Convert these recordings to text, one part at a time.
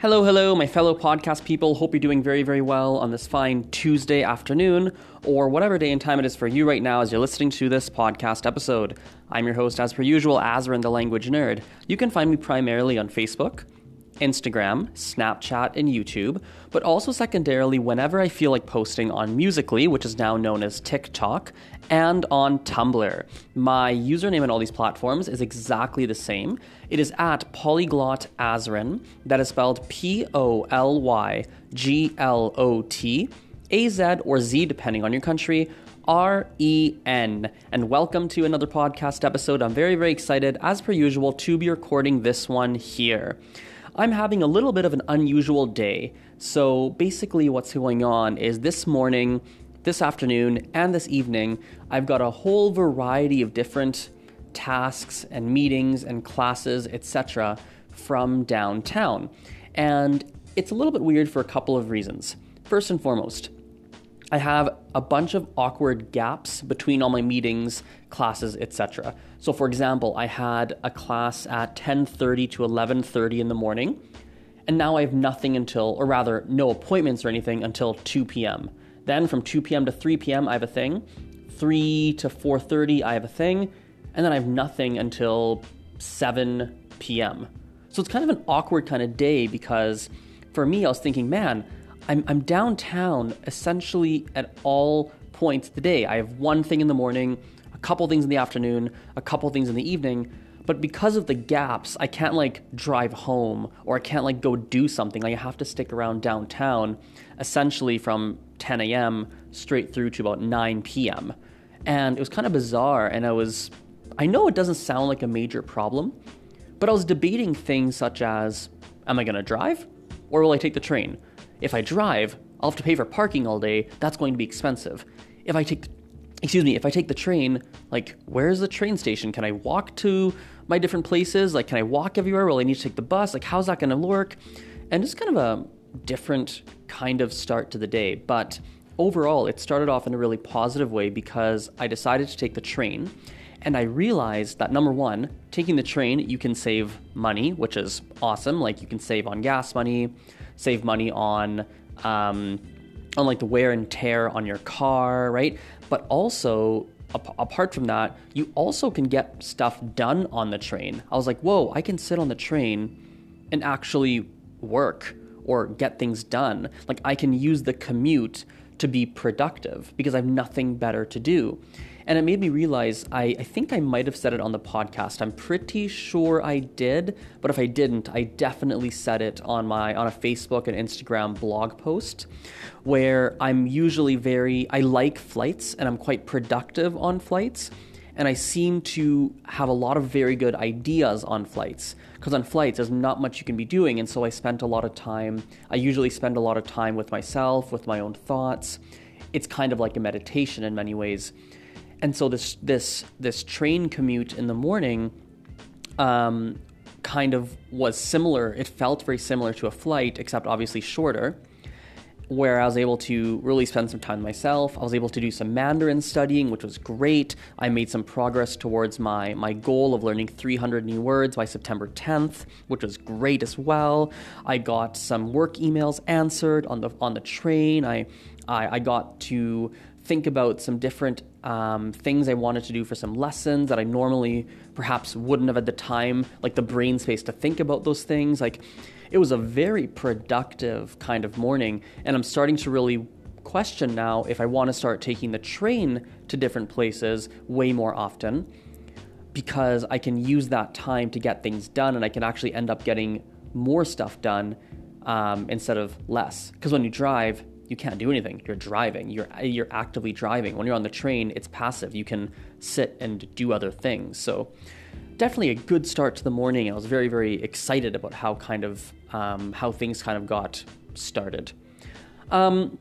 Hello, hello, my fellow podcast people. Hope you're doing very, very well on this fine Tuesday afternoon, or whatever day and time it is for you right now as you're listening to this podcast episode. I'm your host, as per usual, Azren the Language Nerd. You can find me primarily on Facebook, Instagram, Snapchat, and YouTube, but also secondarily whenever I feel like posting on Musical.ly, which is now known as TikTok, and on Tumblr. My username on all these platforms is exactly the same. It is at Polyglot Azren, that is spelled P O L Y G L O T, A Z or Z depending on your country. R E N. And welcome to another podcast episode. I'm very, very excited, as per usual, to be recording this one here. I'm having a little bit of an unusual day. So basically, what's going on is this morning, this afternoon, and this evening, I've got a whole variety of different tasks and meetings and classes, etc., from downtown. And it's a little bit weird for a couple of reasons. First and foremost, I have a bunch of awkward gaps between all my meetings, classes, etc. So for example, I had a class at 10:30 to 11:30 in the morning, and now I have nothing until or rather no appointments or anything until 2 p.m. Then from 2 p.m. to 3 p.m. I have a thing. 3 to 4:30 I have a thing, and then I have nothing until 7 p.m. So it's kind of an awkward kind of day because for me I was thinking, man, I'm, I'm downtown essentially at all points of the day. I have one thing in the morning, a couple things in the afternoon, a couple things in the evening. But because of the gaps, I can't like drive home or I can't like go do something. Like I have to stick around downtown essentially from 10 a.m. straight through to about 9 p.m. And it was kind of bizarre. And I was, I know it doesn't sound like a major problem, but I was debating things such as, am I going to drive or will I take the train? If I drive, I'll have to pay for parking all day. That's going to be expensive. If I take excuse me, if I take the train, like where's the train station? Can I walk to my different places? Like can I walk everywhere? Will I need to take the bus? Like how's that going to work? And it's kind of a different kind of start to the day, but overall it started off in a really positive way because I decided to take the train and I realized that number one, taking the train, you can save money, which is awesome. Like you can save on gas money, save money on um, on like the wear and tear on your car, right? But also ap- apart from that, you also can get stuff done on the train. I was like, whoa, I can sit on the train and actually work or get things done. Like I can use the commute to be productive because I have nothing better to do. And it made me realize I, I think I might have said it on the podcast. I'm pretty sure I did, but if I didn't, I definitely said it on my on a Facebook and Instagram blog post where I'm usually very I like flights and I'm quite productive on flights. And I seem to have a lot of very good ideas on flights because on flights there's not much you can be doing. And so I spent a lot of time I usually spend a lot of time with myself with my own thoughts. It's kind of like a meditation in many ways and so this this this train commute in the morning um, kind of was similar. It felt very similar to a flight, except obviously shorter. Where I was able to really spend some time myself. I was able to do some Mandarin studying, which was great. I made some progress towards my, my goal of learning 300 new words by September 10th, which was great as well. I got some work emails answered on the on the train. I I, I got to think about some different um, things I wanted to do for some lessons that I normally perhaps wouldn't have at the time, like the brain space to think about those things. Like it was a very productive kind of morning, and I'm starting to really question now if I want to start taking the train to different places way more often because I can use that time to get things done and I can actually end up getting more stuff done um, instead of less. Because when you drive, you can't do anything. You're driving. You're you're actively driving. When you're on the train, it's passive. You can sit and do other things. So definitely a good start to the morning. I was very very excited about how kind of um, how things kind of got started. Um,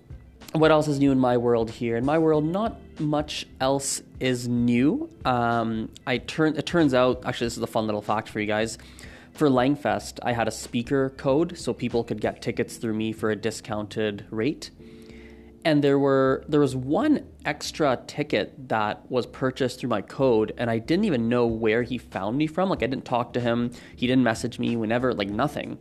what else is new in my world here? In my world, not much else is new. Um, I turn it turns out actually this is a fun little fact for you guys. For Langfest, I had a speaker code so people could get tickets through me for a discounted rate and there were there was one extra ticket that was purchased through my code and I didn't even know where he found me from. Like I didn't talk to him. He didn't message me. Whenever like nothing.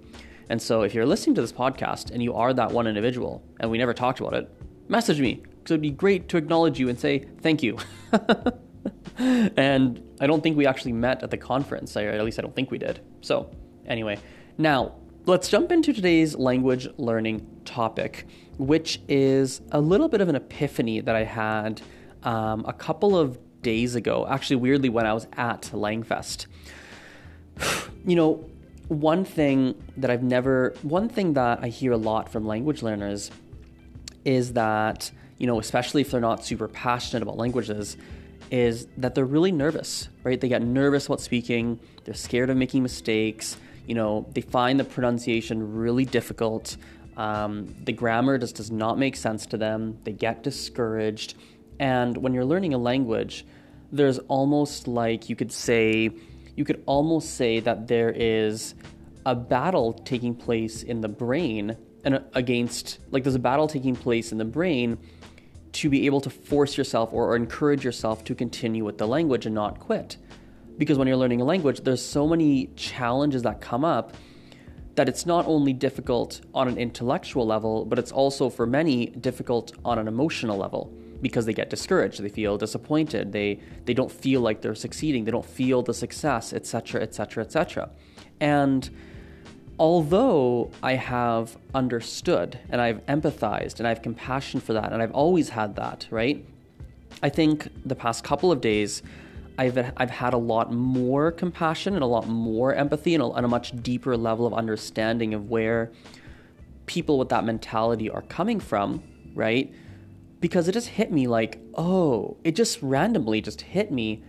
And so if you're listening to this podcast and you are that one individual and we never talked about it, message me. Because it'd be great to acknowledge you and say thank you. and I don't think we actually met at the conference, or at least I don't think we did. So, anyway, now let's jump into today's language learning topic, which is a little bit of an epiphany that I had um, a couple of days ago. Actually, weirdly, when I was at Langfest. you know, one thing that I've never, one thing that I hear a lot from language learners is that, you know, especially if they're not super passionate about languages, is that they're really nervous, right? They get nervous about speaking, they're scared of making mistakes, you know, they find the pronunciation really difficult. Um, the grammar just does not make sense to them. They get discouraged. And when you're learning a language, there's almost like you could say, you could almost say that there is a battle taking place in the brain and against, like, there's a battle taking place in the brain to be able to force yourself or, or encourage yourself to continue with the language and not quit. Because when you're learning a language, there's so many challenges that come up that it's not only difficult on an intellectual level, but it's also for many difficult on an emotional level because they get discouraged, they feel disappointed, they they don't feel like they're succeeding, they don't feel the success, etc., etc., etc. And although I have understood and I've empathized and I have compassion for that, and I've always had that, right? I think the past couple of days, I've, I've had a lot more compassion and a lot more empathy and a, and a much deeper level of understanding of where people with that mentality are coming from, right? Because it just hit me like, oh, it just randomly just hit me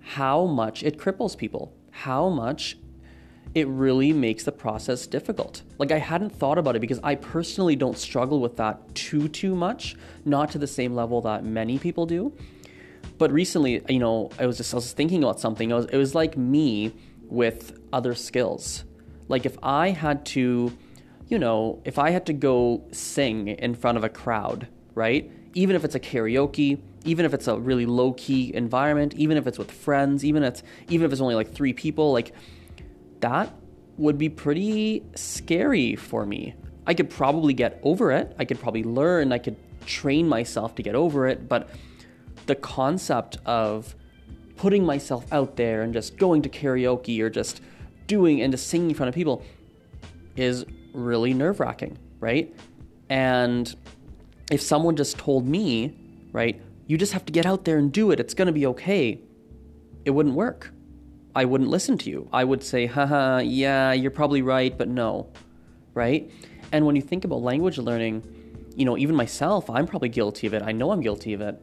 how much it cripples people, how much it really makes the process difficult. Like I hadn't thought about it because I personally don't struggle with that too too much, not to the same level that many people do. But recently, you know, I was just I was thinking about something. It was it was like me with other skills. Like if I had to, you know, if I had to go sing in front of a crowd, right? Even if it's a karaoke, even if it's a really low key environment, even if it's with friends, even if it's even if it's only like three people, like that would be pretty scary for me. I could probably get over it. I could probably learn. I could train myself to get over it. But the concept of putting myself out there and just going to karaoke or just doing and just singing in front of people is really nerve wracking, right? And if someone just told me, right, you just have to get out there and do it, it's gonna be okay, it wouldn't work. I wouldn't listen to you. I would say, haha, yeah, you're probably right, but no, right? And when you think about language learning, you know, even myself, I'm probably guilty of it. I know I'm guilty of it.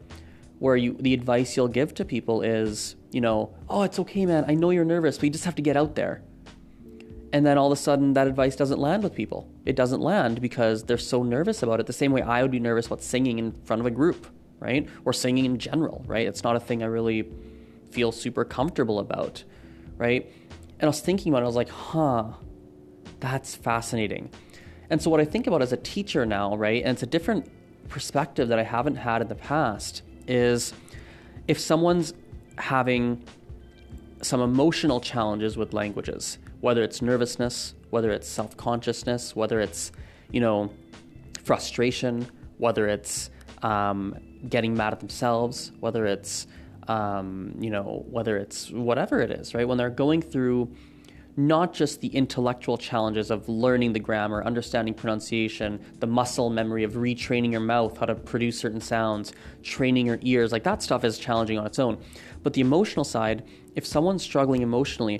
Where you, the advice you'll give to people is, you know, oh, it's okay, man. I know you're nervous, but you just have to get out there. And then all of a sudden, that advice doesn't land with people. It doesn't land because they're so nervous about it. The same way I would be nervous about singing in front of a group, right? Or singing in general, right? It's not a thing I really feel super comfortable about right? And I was thinking about it, I was like, huh, that's fascinating. And so, what I think about as a teacher now, right, and it's a different perspective that I haven't had in the past, is if someone's having some emotional challenges with languages, whether it's nervousness, whether it's self consciousness, whether it's, you know, frustration, whether it's um, getting mad at themselves, whether it's um, you know, whether it's whatever it is, right? When they're going through not just the intellectual challenges of learning the grammar, understanding pronunciation, the muscle memory of retraining your mouth, how to produce certain sounds, training your ears, like that stuff is challenging on its own. But the emotional side, if someone's struggling emotionally,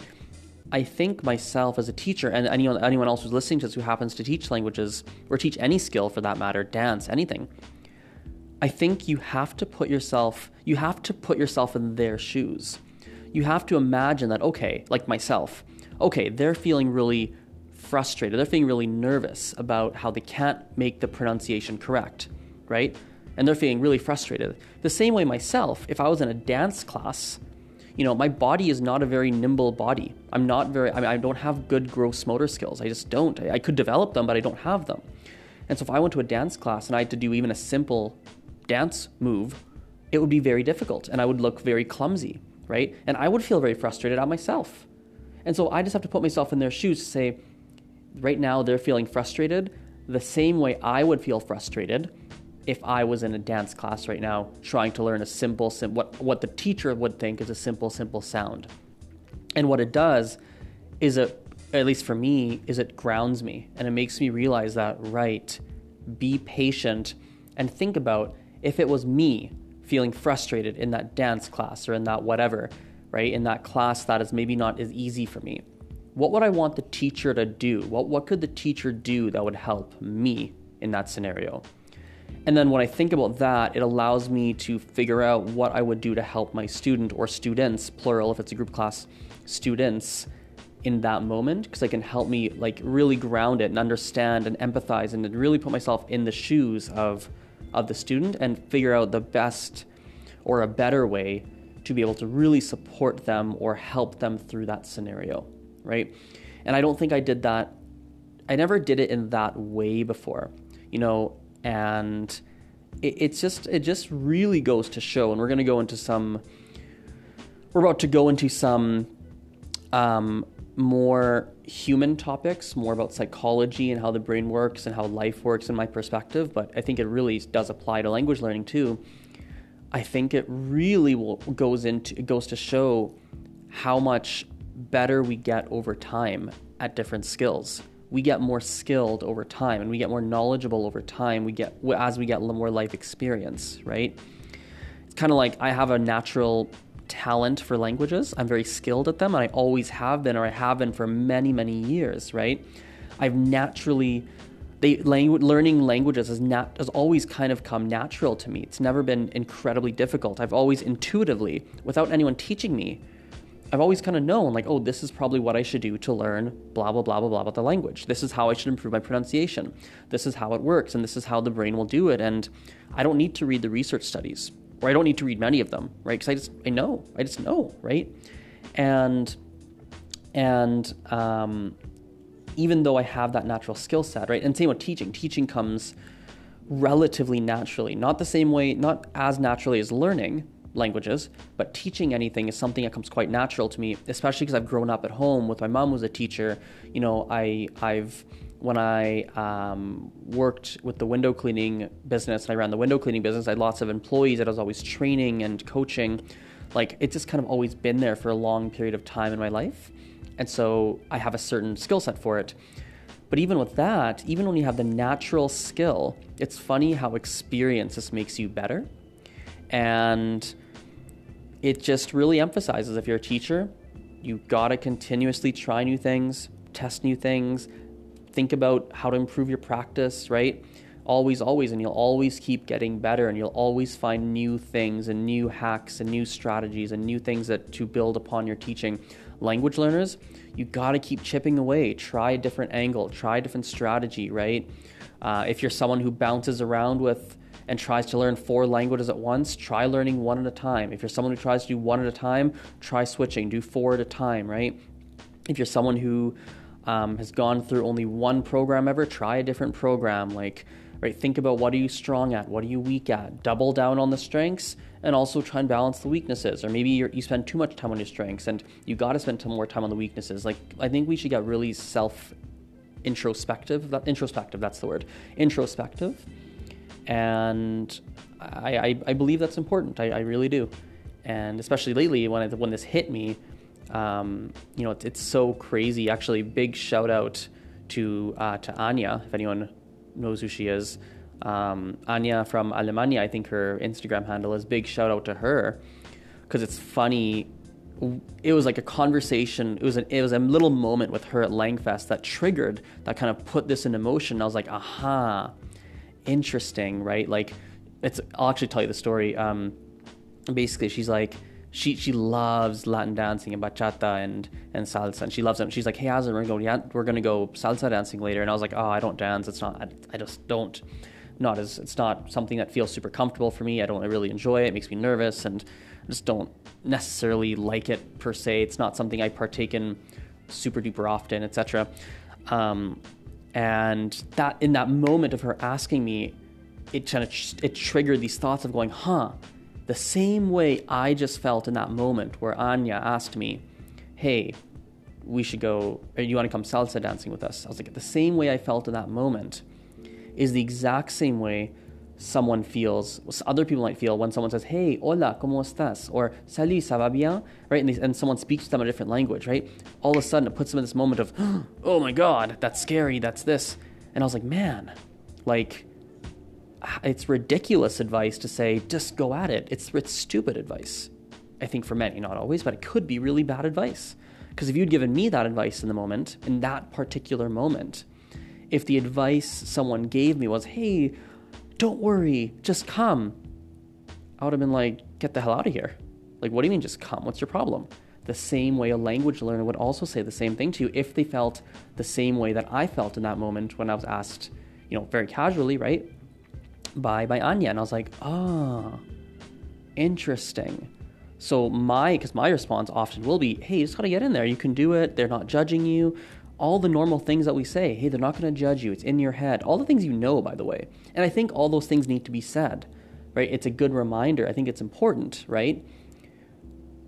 I think myself as a teacher and anyone anyone else who's listening to this who happens to teach languages or teach any skill for that matter, dance, anything, I think you have to put yourself you have to put yourself in their shoes. You have to imagine that okay, like myself, okay, they're feeling really frustrated. They're feeling really nervous about how they can't make the pronunciation correct, right? And they're feeling really frustrated. The same way myself, if I was in a dance class, you know, my body is not a very nimble body. I'm not very, I, mean, I don't have good gross motor skills. I just don't. I, I could develop them, but I don't have them. And so if I went to a dance class and I had to do even a simple dance move, it would be very difficult and I would look very clumsy, right? And I would feel very frustrated at myself. And so I just have to put myself in their shoes to say, right now they're feeling frustrated the same way I would feel frustrated if I was in a dance class right now trying to learn a simple, sim- what, what the teacher would think is a simple, simple sound. And what it does is it, at least for me, is it grounds me and it makes me realize that, right, be patient and think about if it was me feeling frustrated in that dance class or in that whatever, right, in that class that is maybe not as easy for me. What would I want the teacher to do? What, what could the teacher do that would help me in that scenario? And then when I think about that, it allows me to figure out what I would do to help my student or students, plural if it's a group class, students in that moment because I can help me like really ground it and understand and empathize and really put myself in the shoes of of the student and figure out the best or a better way to be able to really support them or help them through that scenario, right? And I don't think I did that I never did it in that way before. You know, and it, it's just it just really goes to show and we're going to go into some we're about to go into some um, more human topics, more about psychology and how the brain works and how life works in my perspective, but I think it really does apply to language learning too. I think it really will, goes into goes to show how much better we get over time at different skills. We get more skilled over time and we get more knowledgeable over time. We get as we get more life experience, right? It's kind of like I have a natural talent for languages. I'm very skilled at them, and I always have been, or I have been for many, many years, right? I've naturally, they, langu- learning languages has, nat- has always kind of come natural to me. It's never been incredibly difficult. I've always intuitively, without anyone teaching me, I've always kind of known, like, oh, this is probably what I should do to learn blah, blah, blah, blah, blah about the language. This is how I should improve my pronunciation. This is how it works, and this is how the brain will do it. And I don't need to read the research studies or I don't need to read many of them, right? Because I just I know, I just know, right? And and um, even though I have that natural skill set, right? And same with teaching. Teaching comes relatively naturally, not the same way, not as naturally as learning languages, but teaching anything is something that comes quite natural to me, especially because I've grown up at home with my mom was a teacher. You know, I I've when I um, worked with the window cleaning business and I ran the window cleaning business, I had lots of employees that I was always training and coaching. Like it's just kind of always been there for a long period of time in my life. And so I have a certain skill set for it. But even with that, even when you have the natural skill, it's funny how experience just makes you better. And it just really emphasizes if you're a teacher, you gotta continuously try new things, test new things, think about how to improve your practice, right? Always, always, and you'll always keep getting better, and you'll always find new things and new hacks and new strategies and new things that to build upon your teaching. Language learners, you got to keep chipping away. Try a different angle, try a different strategy, right? Uh, if you're someone who bounces around with and tries to learn four languages at once, try learning one at a time. If you're someone who tries to do one at a time, try switching, do four at a time, right? If you're someone who um, has gone through only one program ever, try a different program. Like, right, think about what are you strong at, what are you weak at. Double down on the strengths, and also try and balance the weaknesses. Or maybe you spend too much time on your strengths, and you got to spend some more time on the weaknesses. Like, I think we should get really self introspective. That introspective, that's the word. Introspective, and I, I, I believe that's important. I, I really do, and especially lately when when this hit me um, you know, it's, it's, so crazy. Actually, big shout out to uh, to Anya, if anyone knows who she is. Um, Anya from Alemania, I think her Instagram handle is. Big shout out to her because it's funny. It was like a conversation. It was an, it was a little moment with her at Langfest that triggered that kind of put this in motion. I was like, aha, interesting, right? Like, it's. I'll actually tell you the story. Um, basically, she's like she she loves Latin dancing and bachata and, and salsa, and she loves them. She's like, "Hey, Azan, we're going to go, we're going to go salsa dancing later." And I was like, "Oh, I don't dance. It's not. I, I just don't. Not as it's not something that feels super comfortable for me. I don't really enjoy it. It makes me nervous, and I just don't necessarily like it per se. It's not something I partake in super duper often, etc." Um, and that in that moment of her asking me, it kind of it triggered these thoughts of going, "Huh." The same way I just felt in that moment where Anya asked me, Hey, we should go, or you want to come salsa dancing with us? I was like, the same way I felt in that moment is the exact same way someone feels, other people might feel when someone says, hey, hola, ¿cómo estás? Or salut, ça va bien? Right? And, they, and someone speaks to them a different language, right? All of a sudden it puts them in this moment of, oh my God, that's scary, that's this. And I was like, man, like, it's ridiculous advice to say, just go at it. It's, it's stupid advice. I think for many, not always, but it could be really bad advice. Because if you'd given me that advice in the moment, in that particular moment, if the advice someone gave me was, hey, don't worry, just come, I would have been like, get the hell out of here. Like, what do you mean just come? What's your problem? The same way a language learner would also say the same thing to you if they felt the same way that I felt in that moment when I was asked, you know, very casually, right? By by Anya. And I was like, oh, interesting. So my because my response often will be, hey, you just gotta get in there. You can do it. They're not judging you all the normal things that we say. Hey, they're not to judge you. It's in your head. All the things you know, by the way. And I think all those things need to be said, right? It's a good reminder. I think it's important, right?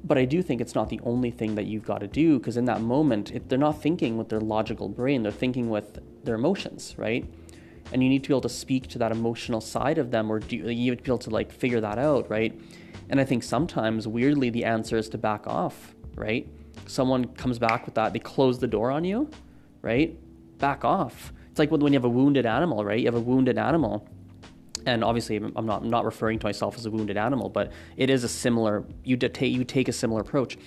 But I do think it's not the only thing that you've got to do because in that moment, they're not thinking with their logical brain, they're thinking with their emotions, right? And you need to be able to speak to that emotional side of them or do, you need to be able to like figure that out, right? And I think sometimes, weirdly, the answer is to back off, right? someone comes back with that, they close the door on you, right? Back off. It's like when you have a wounded animal, right? You have a wounded animal. And obviously, I'm not, I'm not referring to myself as a wounded animal, but it is a similar, you, take, you take a similar approach.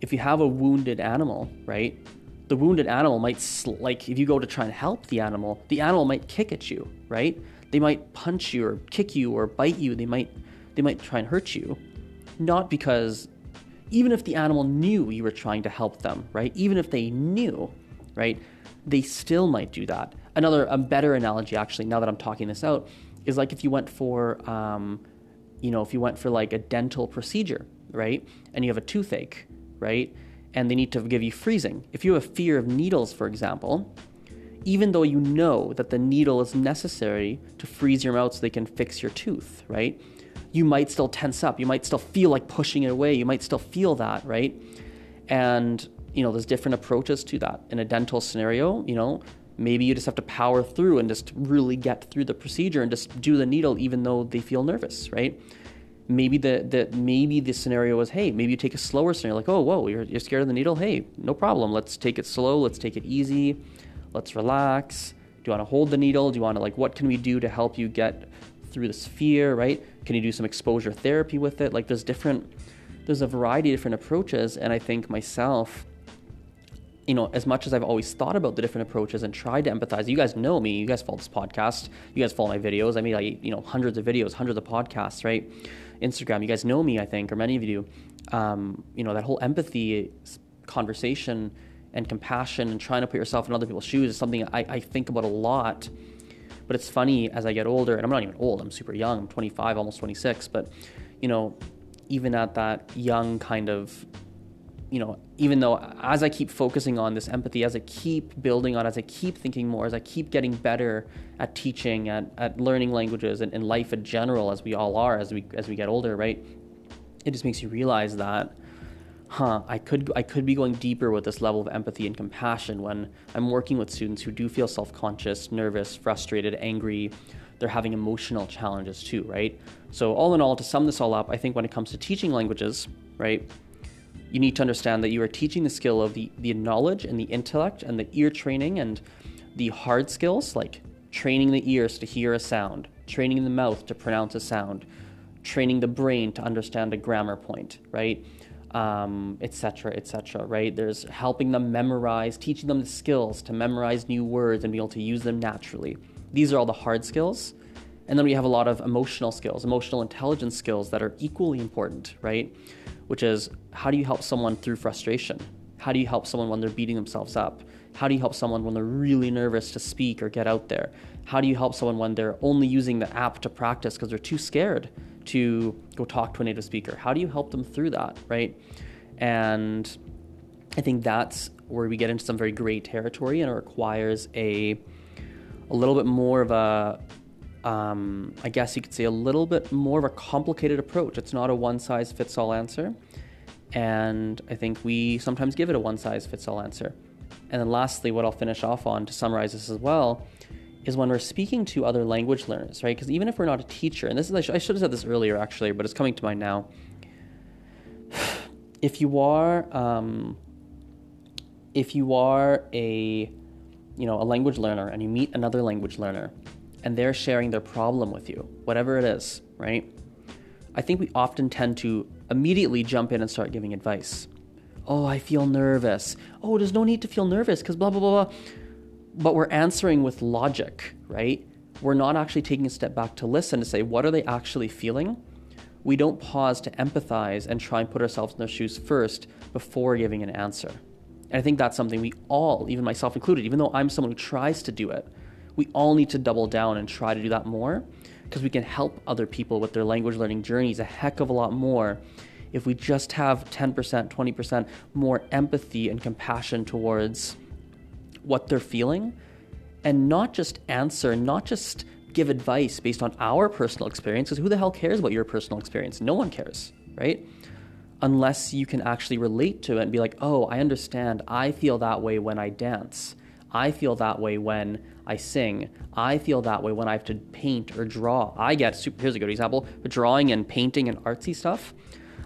If you have a wounded animal, right? The wounded animal might, sl- like, if you go to try and help the animal, the animal might kick at you, right? They might punch you or kick you or bite you. They might, they might try and hurt you. Not because even if the animal knew you were trying to help them, right? Even if they knew, right? They still might do that. Another, a better analogy, actually, now that I'm talking this out, is like if you went for, um, you know, if you went for like a dental procedure, right? And you have a toothache, right? And they need to give you freezing. If you have a fear of needles, for example, even though you know that the needle is necessary to freeze your mouth so they can fix your tooth, right? you might still tense up. You might still feel like pushing it away. You might still feel that, right? And, you know, there's different approaches to that. In a dental scenario, you know, maybe you just have to power through and just really get through the procedure and just do the needle even though they feel nervous, right? Maybe the, the maybe the scenario was hey, maybe you take a slower scenario, like, oh, whoa, you're, you're scared of the needle? Hey, no problem. Let's take it slow. Let's take it easy. Let's relax. Do you want to hold the needle? Do you want to, like, what can we do to help you get through this fear, right? Can you do some exposure therapy with it? Like there's different, there's a variety of different approaches. And I think myself, you know, as much as I've always thought about the different approaches and tried to empathize, you guys know me, you guys follow this podcast, you guys follow my videos. I made like, you know, hundreds of videos, hundreds of podcasts, right? Instagram, you guys know me, I think, or many of you. Um, you know, that whole empathy conversation and compassion and trying to put yourself in other people's shoes is something I, I think about a lot but it's funny as I get older, and I'm not even old, I'm super young, I'm 25, almost 26, but you know, even at that young kind of you know, even though as I keep focusing on this empathy, as I keep building on, as I keep thinking more, as I keep getting better at teaching, at, at learning languages and, and life in general, as we all are as we as we get older, right? It just makes you realize that huh, I could I could be going deeper with this level of empathy and compassion when I'm working with students who do feel self-conscious, nervous, frustrated, angry. They're having emotional challenges too, right? So all in all, to sum this all up, I think when it comes to teaching languages, right, you need to understand that you are teaching the skill of the, the knowledge and the intellect and the ear training and the hard skills like training the ears to hear a sound, training the mouth to pronounce a sound, training the brain to understand a grammar point, right? um, etc., etc. Right? There's helping them memorize, teaching them the skills to memorize new words and be able to use them naturally. These are all the hard skills. And then we have a lot of emotional skills, emotional intelligence skills that are equally important, right? Which is how do you help someone through frustration? How do you help someone when they're beating themselves up? How do you help someone when they're really nervous to speak or get out there? How do you help someone when they're only using the app to practice because they're too scared to go talk to a native speaker? How do you help them through that, right? And I think that's where we get into some very gray territory, and it requires a a little bit more of a um, I guess you could say a little bit more of a complicated approach. It's not a one size fits all answer. And I think we sometimes give it a one size fits all answer. And then lastly, what I'll finish off on to summarize this as well is when we're speaking to other language learners, right? Because even if we're not a teacher, and this is, I should have said this earlier actually, but it's coming to mind now. If you are, um, if you are a, you know, a language learner and you meet another language learner and they're sharing their problem with you, whatever it is, right? I think we often tend to immediately jump in and start giving advice. Oh, I feel nervous. Oh, there's no need to feel nervous because blah, blah, blah, blah. But we're answering with logic, right? We're not actually taking a step back to listen to say, what are they actually feeling? We don't pause to empathize and try and put ourselves in their shoes first before giving an answer. And I think that's something we all, even myself included, even though I'm someone who tries to do it, we all need to double down and try to do that more because we can help other people with their language learning journeys a heck of a lot more if we just have 10%, 20% more empathy and compassion towards what they're feeling and not just answer, not just give advice based on our personal experience, because who the hell cares about your personal experience? No one cares, right? Unless you can actually relate to it and be like, oh, I understand. I feel that way when I dance. I feel that way when I sing. I feel that way when I have to paint or draw. I get super, here's a good example drawing and painting and artsy stuff.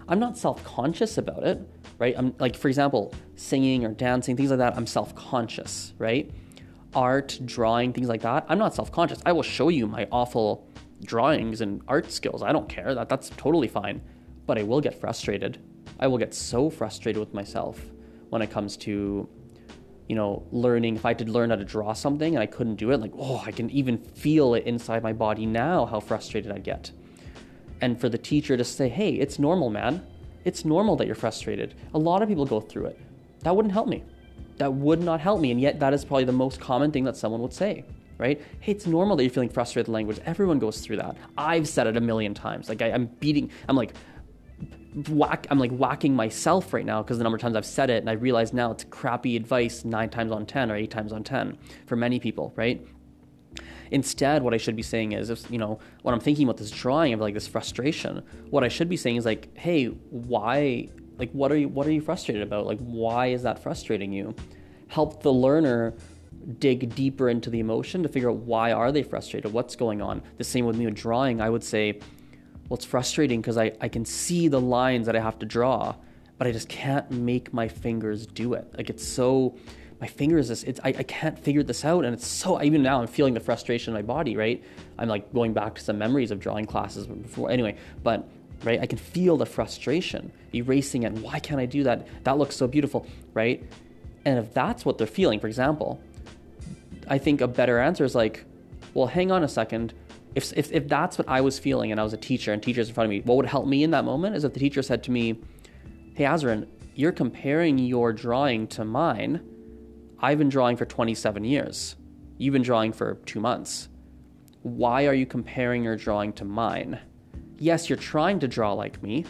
I'm not self conscious about it, right? I'm like, for example, singing or dancing, things like that, I'm self conscious, right? Art, drawing, things like that, I'm not self conscious. I will show you my awful drawings and art skills. I don't care. That that's totally fine. But I will get frustrated. I will get so frustrated with myself when it comes to you know, learning, if I had to learn how to draw something and I couldn't do it, like, oh, I can even feel it inside my body now how frustrated I get. And for the teacher to say, hey, it's normal, man. It's normal that you're frustrated. A lot of people go through it. That wouldn't help me. That would not help me. And yet, that is probably the most common thing that someone would say, right? Hey, it's normal that you're feeling frustrated language. Everyone goes through that. I've said it a million times. Like, I, am beating, I'm like, whack I'm like whacking myself right now because the number of times I've said it and I realize now it's crappy advice nine times on ten or eight times on ten for many people, right? Instead, what I should be saying is, if, you know, when I'm thinking about this drawing of like this frustration, what I should be saying is like, hey, why? Like, what are you? What are you frustrated about? Like, why is that frustrating you? Help the learner dig deeper into the emotion to figure out why are they frustrated, what's going on. The same with me with drawing. I would say, well, it's frustrating because I, I can see the lines that I have to draw, but I just can't make my fingers do it. Like it's so, my fingers, is, it's, I, I can't figure this out. And it's so, even now I'm feeling the frustration in my body, right? I'm like going back to some memories of drawing classes before. Anyway, but right, I can feel the frustration, erasing it. Why can't I do that? That looks so beautiful, right? And if that's what they're feeling, for example, I think a better answer is like, well, hang on a second if, if, if that's what I was feeling and I was a teacher and teachers in front of me, what would help me in that moment is if the teacher said to me, Hey, Azren, you're comparing your drawing to mine. I've been drawing for 27 years. You've been drawing for two months. Why are you comparing your drawing to mine? Yes, you're trying to draw like me,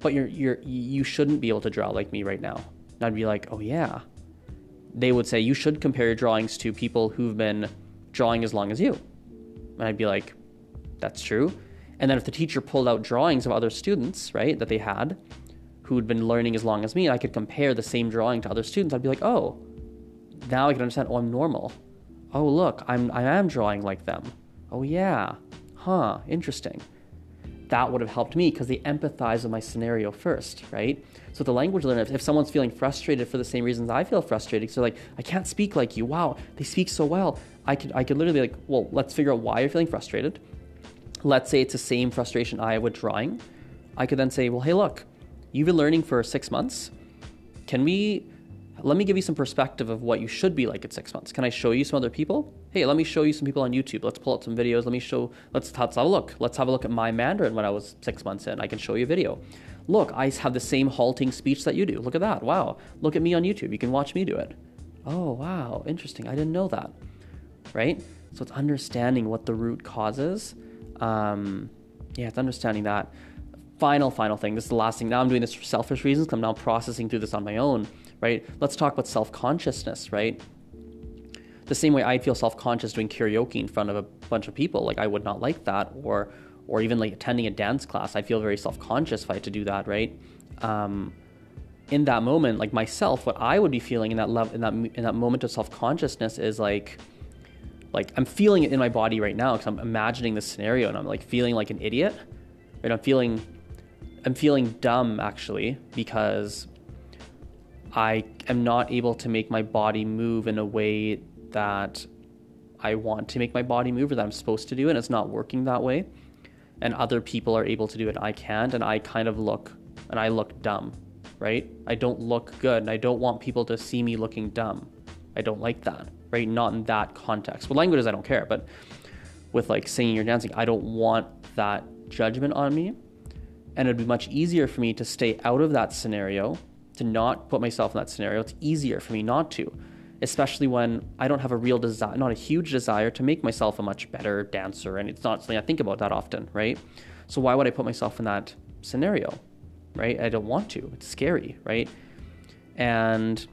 but you're, you're, you shouldn't be able to draw like me right now. And I'd be like, oh, yeah. They would say, you should compare your drawings to people who've been drawing as long as you. And I'd be like, that's true. And then if the teacher pulled out drawings of other students, right, that they had, who'd been learning as long as me, I could compare the same drawing to other students, I'd be like, oh, now I can understand, oh, I'm normal. Oh, look, I'm, I am drawing like them. Oh, yeah. Huh, interesting. That would have helped me because they empathize with my scenario first, right? So the language learner, if, if someone's feeling frustrated for the same reasons I feel frustrated, so like, I can't speak like you. Wow, they speak so well. I could I could literally like, well, let's figure out why you're feeling frustrated. Let's say it's the same frustration I with drawing. I could then say, well, hey, look, you've been learning for six months. Can we let me give you some perspective of what you should be like at six months. Can I show you some other people? Hey, let me show you some people on YouTube. Let's pull out some videos. Let me show, let's, let's have a look. Let's have a look at my Mandarin when I was six months in. I can show you a video. Look, I have the same halting speech that you do. Look at that. Wow. Look at me on YouTube. You can watch me do it. Oh, wow. Interesting. I didn't know that right? So it's understanding what the root causes. Um, yeah, it's understanding that. Final, final thing. This is the last thing. Now I'm doing this for selfish reasons. I'm now processing through this on my own, right? Let's talk about self consciousness, right? The same way I'd feel self conscious doing karaoke in front of a bunch of people, like I would not like that, or or even like attending a dance class. I feel very self conscious if I had to do that, right? um, in that moment, like myself, what I would be feeling in that love, in that in that moment of self consciousness is like, like I'm feeling it in my body right now because I'm imagining this scenario and I'm like feeling like an idiot, right? I'm feeling, I'm feeling dumb actually because I am not able to make my body move in a way that I want to make my body move or that I'm supposed to do, and it's not working that way. And other people are able to do it, I can't, and I kind of look, and I look dumb, right? I don't look good, and I don't want people to see me looking dumb. I don't like that, right? Not in that context. With languages, I don't care, but with like singing or dancing, I don't want that judgment on me. And it'd be much easier for me to stay out of that scenario, to not put myself in that scenario. It's easier for me not to especially when I don't have a real desire, not a huge desire to make myself a much better dancer. And it's not something I think about that often, right? So why would I put myself in that scenario, right? I don't want to. It's scary, right? And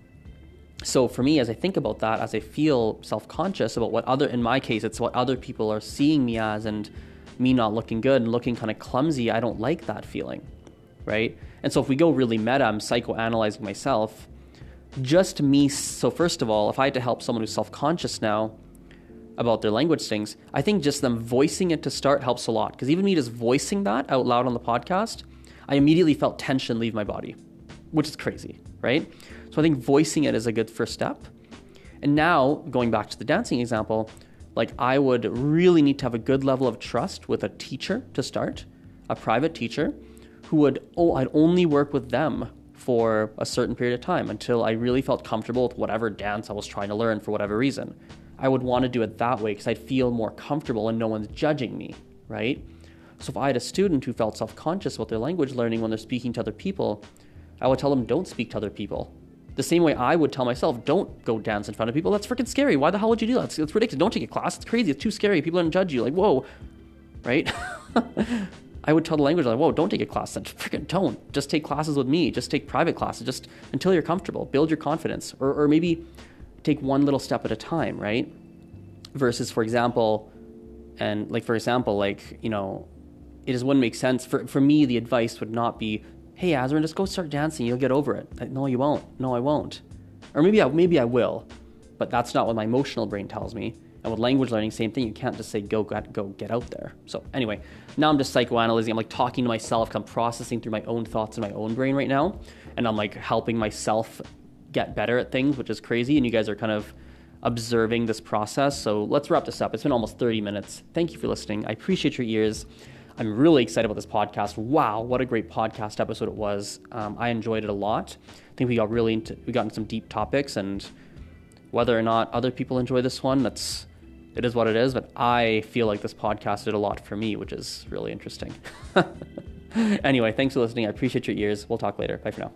so for me, as I think about that, as I feel self conscious about what other, in my case, it's what other people are seeing me as and me not looking good and looking kind of clumsy, I don't like that feeling, right? And so if we go really meta, I'm psychoanalyzing myself just me. So, first of all, if I had to help someone who's self conscious now about their language things, I think just them voicing it to start helps a lot. Because even me just voicing that out loud on the podcast, I immediately felt tension leave my body, which is crazy, right? So, I think voicing it is a good first step. And now, going back to the dancing example, like I would really need to have a good level of trust with a teacher to start, a private teacher who would, oh, I'd only work with them for a certain period of time until I really felt comfortable with whatever dance I was trying to learn for whatever reason. I would want to do it that way because I'd feel more comfortable and no one's judging me, right? So if I had a student who felt self conscious about their language learning when they're speaking to other people, I would tell them, don't speak to other people. The same way I would tell myself, don't go dance in front of people. That's freaking scary. Why the hell would you do that? It's, it's ridiculous. Don't take a class. It's crazy. It's too scary. People are going to judge you. Like, whoa, right? I would tell the language like, whoa, don't take a class. Then freaking don't. Just take classes with me. Just take private classes. Just until you're comfortable. Build your confidence, or, or maybe take one little step at a time, right? Versus, for example, and like for example, like you know, it just wouldn't make sense for for me. The advice would not be, hey, Azren, just go start dancing. You'll get over it. Like, no, you won't. No, I won't. Or maybe I maybe I will, but that's not what my emotional brain tells me. And with language learning, same thing. You can't just say go go go, get out there. So anyway, now I'm just psychoanalyzing. I'm like talking to myself I'm processing through my own thoughts in my own brain right now, and I'm like helping myself get better at things, which is crazy. And you guys are kind of observing this process. So let's wrap this up. It's been almost 30 minutes. Thank you for listening. I appreciate your ears. I'm really excited about this podcast. Wow, what a great podcast episode it was. Um, I enjoyed it a lot. I think we got really into we got into some deep topics, and whether or not other people enjoy this one, that's it is what it is, but I feel like this podcast did a lot for me, which is really interesting. anyway, thanks for listening. I appreciate your ears. We'll talk later. Bye for now.